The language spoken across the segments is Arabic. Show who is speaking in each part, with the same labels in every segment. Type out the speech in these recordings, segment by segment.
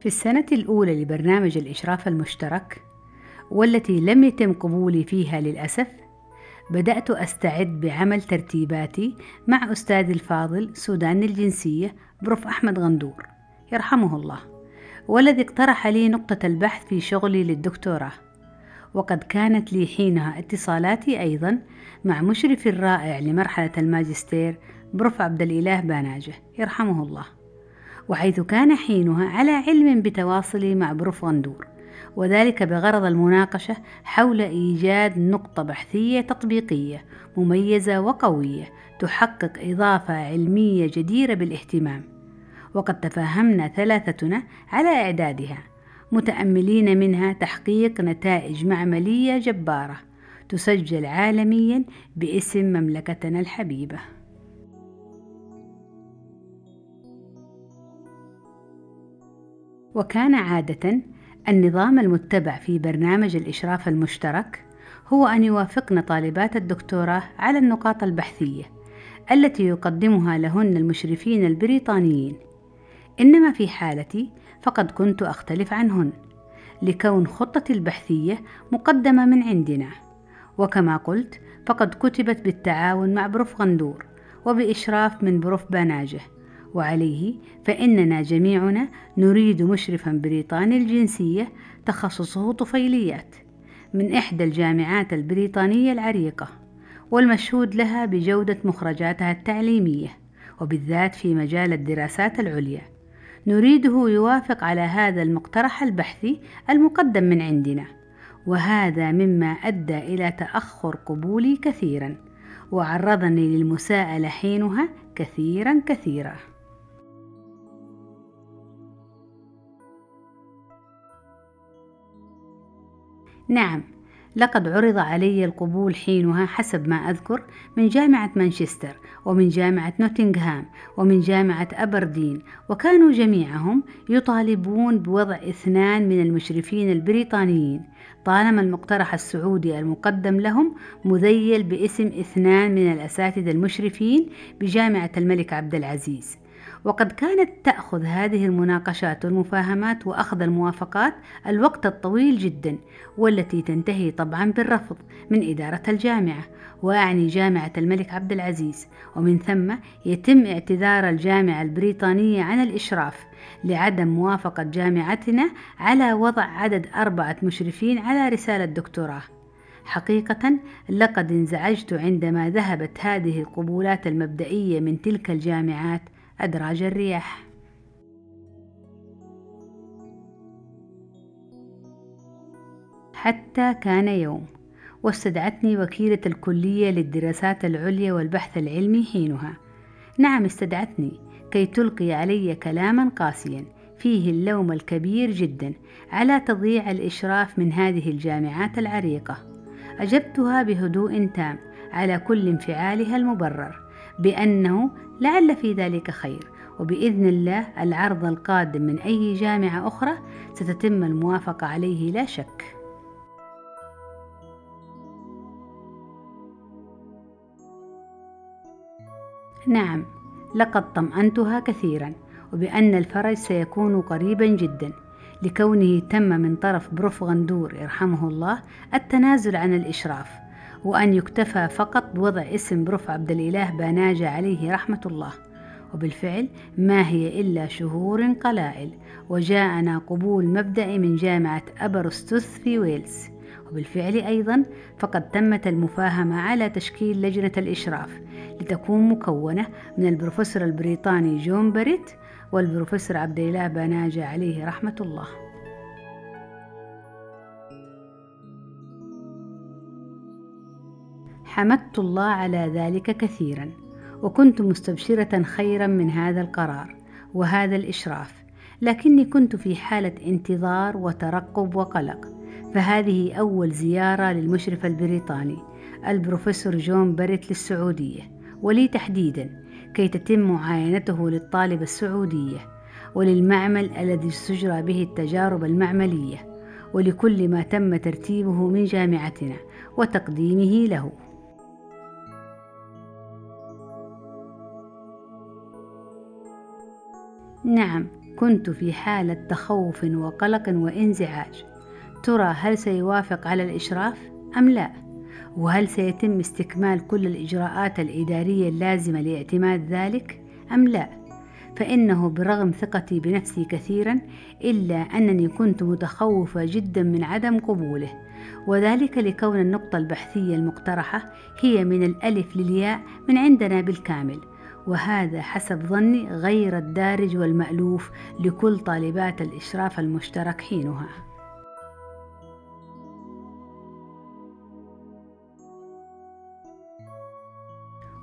Speaker 1: في السنة الأولى لبرنامج الإشراف المشترك والتي لم يتم قبولي فيها للأسف بدأت أستعد بعمل ترتيباتي مع أستاذي الفاضل سوداني الجنسية بروف أحمد غندور يرحمه الله والذي اقترح لي نقطة البحث في شغلي للدكتوراه. وقد كانت لي حينها اتصالاتي أيضا مع مشرف الرائع لمرحلة الماجستير بروف عبد الإله باناجة يرحمه الله. وحيث كان حينها على علم بتواصلي مع بروف غندور. وذلك بغرض المناقشة حول إيجاد نقطة بحثية تطبيقية مميزة وقوية تحقق إضافة علمية جديرة بالاهتمام. وقد تفاهمنا ثلاثتنا على إعدادها متأملين منها تحقيق نتائج معملية جبارة تسجل عالميا باسم مملكتنا الحبيبة. وكان عادة النظام المتبع في برنامج الإشراف المشترك هو أن يوافقن طالبات الدكتوراه على النقاط البحثية التي يقدمها لهن المشرفين البريطانيين. إنما في حالتي فقد كنت أختلف عنهن لكون خطتي البحثية مقدمة من عندنا. وكما قلت فقد كتبت بالتعاون مع بروف غندور وبإشراف من بروف باناجه. وعليه فإننا جميعنا نريد مشرفا بريطاني الجنسية تخصصه طفيليات من إحدى الجامعات البريطانية العريقة والمشهود لها بجودة مخرجاتها التعليمية وبالذات في مجال الدراسات العليا. نريده يوافق على هذا المقترح البحثي المقدم من عندنا وهذا مما أدى إلى تأخر قبولي كثيرا وعرضني للمساءلة حينها كثيرا كثيرا. نعم لقد عرض علي القبول حينها حسب ما أذكر من جامعة مانشستر ومن جامعة نوتنغهام ومن جامعة أبردين وكانوا جميعهم يطالبون بوضع اثنان من المشرفين البريطانيين طالما المقترح السعودي المقدم لهم مذيل باسم اثنان من الأساتذة المشرفين بجامعة الملك عبد العزيز. وقد كانت تأخذ هذه المناقشات والمفاهمات وأخذ الموافقات الوقت الطويل جدا والتي تنتهي طبعا بالرفض من إدارة الجامعة. وأعني جامعة الملك عبد العزيز ومن ثم يتم اعتذار الجامعة البريطانية عن الإشراف لعدم موافقة جامعتنا على وضع عدد أربعة مشرفين على رسالة دكتوراه حقيقة لقد انزعجت عندما ذهبت هذه القبولات المبدئية من تلك الجامعات أدراج الرياح. حتى كان يوم واستدعتني وكيلة الكلية للدراسات العليا والبحث العلمي حينها. نعم استدعتني كي تلقي علي كلاما قاسيا فيه اللوم الكبير جدا على تضييع الإشراف من هذه الجامعات العريقة. أجبتها بهدوء تام على كل انفعالها المبرر. بأنه لعل في ذلك خير وبإذن الله العرض القادم من أي جامعة أخرى ستتم الموافقة عليه لا شك. نعم لقد طمأنتها كثيرا وبأن الفرج سيكون قريبا جدا لكونه تم من طرف بروف غندور يرحمه الله التنازل عن الإشراف. وأن يكتفى فقط بوضع اسم بروف عبد الإله باناجة عليه رحمة الله. وبالفعل ما هي إلا شهور قلائل. وجاءنا قبول مبدئي من جامعة أبريستويث في ويلز. وبالفعل أيضا فقد تمت المفاهمة على تشكيل لجنة الإشراف لتكون مكونة من البروفيسور البريطاني جون بريت والبروفيسور عبد الإله باناجة عليه رحمة الله. حمدت الله على ذلك كثيرا وكنت مستبشرة خيرا من هذا القرار وهذا الإشراف لكني كنت في حالة انتظار وترقب وقلق. فهذه أول زيارة للمشرف البريطاني البروفيسور جون باريت للسعودية. ولي تحديدا كي تتم معاينته للطالبة السعودية وللمعمل الذي استجرى به التجارب المعملية ولكل ما تم ترتيبه من جامعتنا وتقديمه له. نعم كنت في حالة تخوف وقلق وانزعاج ترى هل سيوافق على الإشراف أم لا؟ وهل سيتم استكمال كل الإجراءات الإدارية اللازمة لاعتماد ذلك أم لا؟ فإنه برغم ثقتي بنفسي كثيرا إلا أنني كنت متخوفة جدا من عدم قبوله وذلك لكون النقطة البحثية المقترحة هي من الألف للياء من عندنا بالكامل وهذا حسب ظني غير الدارج والمألوف لكل طالبات الإشراف المشترك حينها.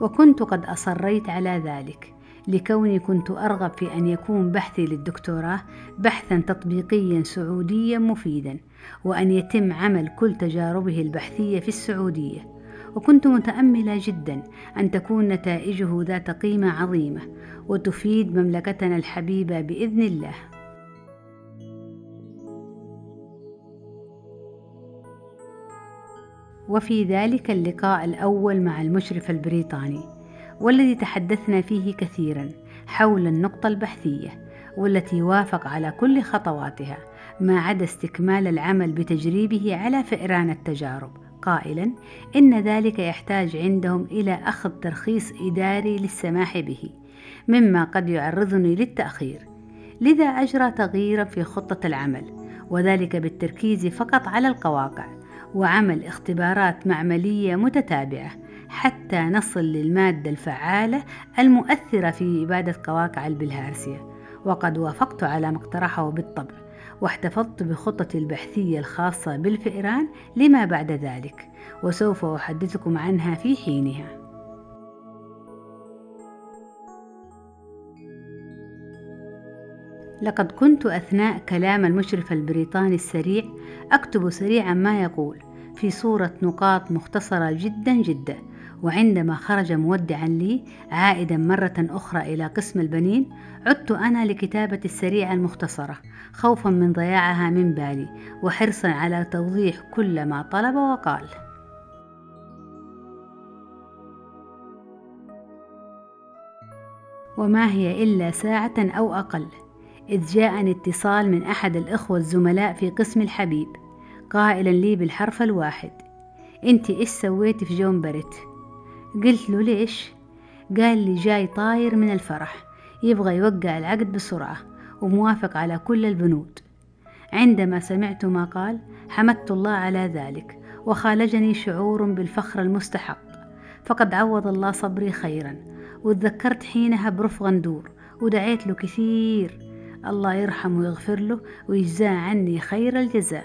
Speaker 1: وكنت قد أصريت على ذلك لكوني كنت أرغب في أن يكون بحثي للدكتوراه بحثا تطبيقيا سعوديا مفيدا وأن يتم عمل كل تجاربه البحثية في السعودية. وكنت متأملة جدا أن تكون نتائجه ذات قيمة عظيمة وتفيد مملكتنا الحبيبة بإذن الله. وفي ذلك اللقاء الأول مع المشرف البريطاني والذي تحدثنا فيه كثيرا حول النقطة البحثية والتي وافق على كل خطواتها ما عدا استكمال العمل بتجريبه على فئران التجارب. قائلا إن ذلك يحتاج عندهم إلى أخذ ترخيص إداري للسماح به مما قد يعرضني للتأخير. لذا أجرى تغييرا في خطة العمل وذلك بالتركيز فقط على القواقع وعمل اختبارات معملية متتابعة حتى نصل للمادة الفعالة المؤثرة في إبادة قواقع البلهارسيا وقد وافقت على ما اقترحه بالطبع. واحتفظت بخطتي البحثية الخاصة بالفئران لما بعد ذلك وسوف أحدثكم عنها في حينها. لقد كنت أثناء كلام المشرف البريطاني السريع أكتب سريعا ما يقول في صورة نقاط مختصرة جدا جدا وعندما خرج مودعا لي عائدا مرة أخرى إلى قسم البنين عدت أنا لكتابة السريعة المختصرة خوفا من ضياعها من بالي وحرصا على توضيح كل ما طلب وقال. وما هي إلا ساعة أو أقل إذ جاءني اتصال من أحد الإخوة الزملاء في قسم الحبيب قائلا لي بالحرف الواحد. انت إيش سويتي في جون بريت قلت له ليش؟ قال لي جاي طاير من الفرح يبغى يوقع العقد بسرعة وموافق على كل البنود. عندما سمعت ما قال حمدت الله على ذلك وخالجني شعور بالفخر المستحق. فقد عوض الله صبري خيرا وتذكرت حينها برف غندور ودعيت له كثير. الله يرحمه ويغفر له ويجزاه عني خير الجزاء.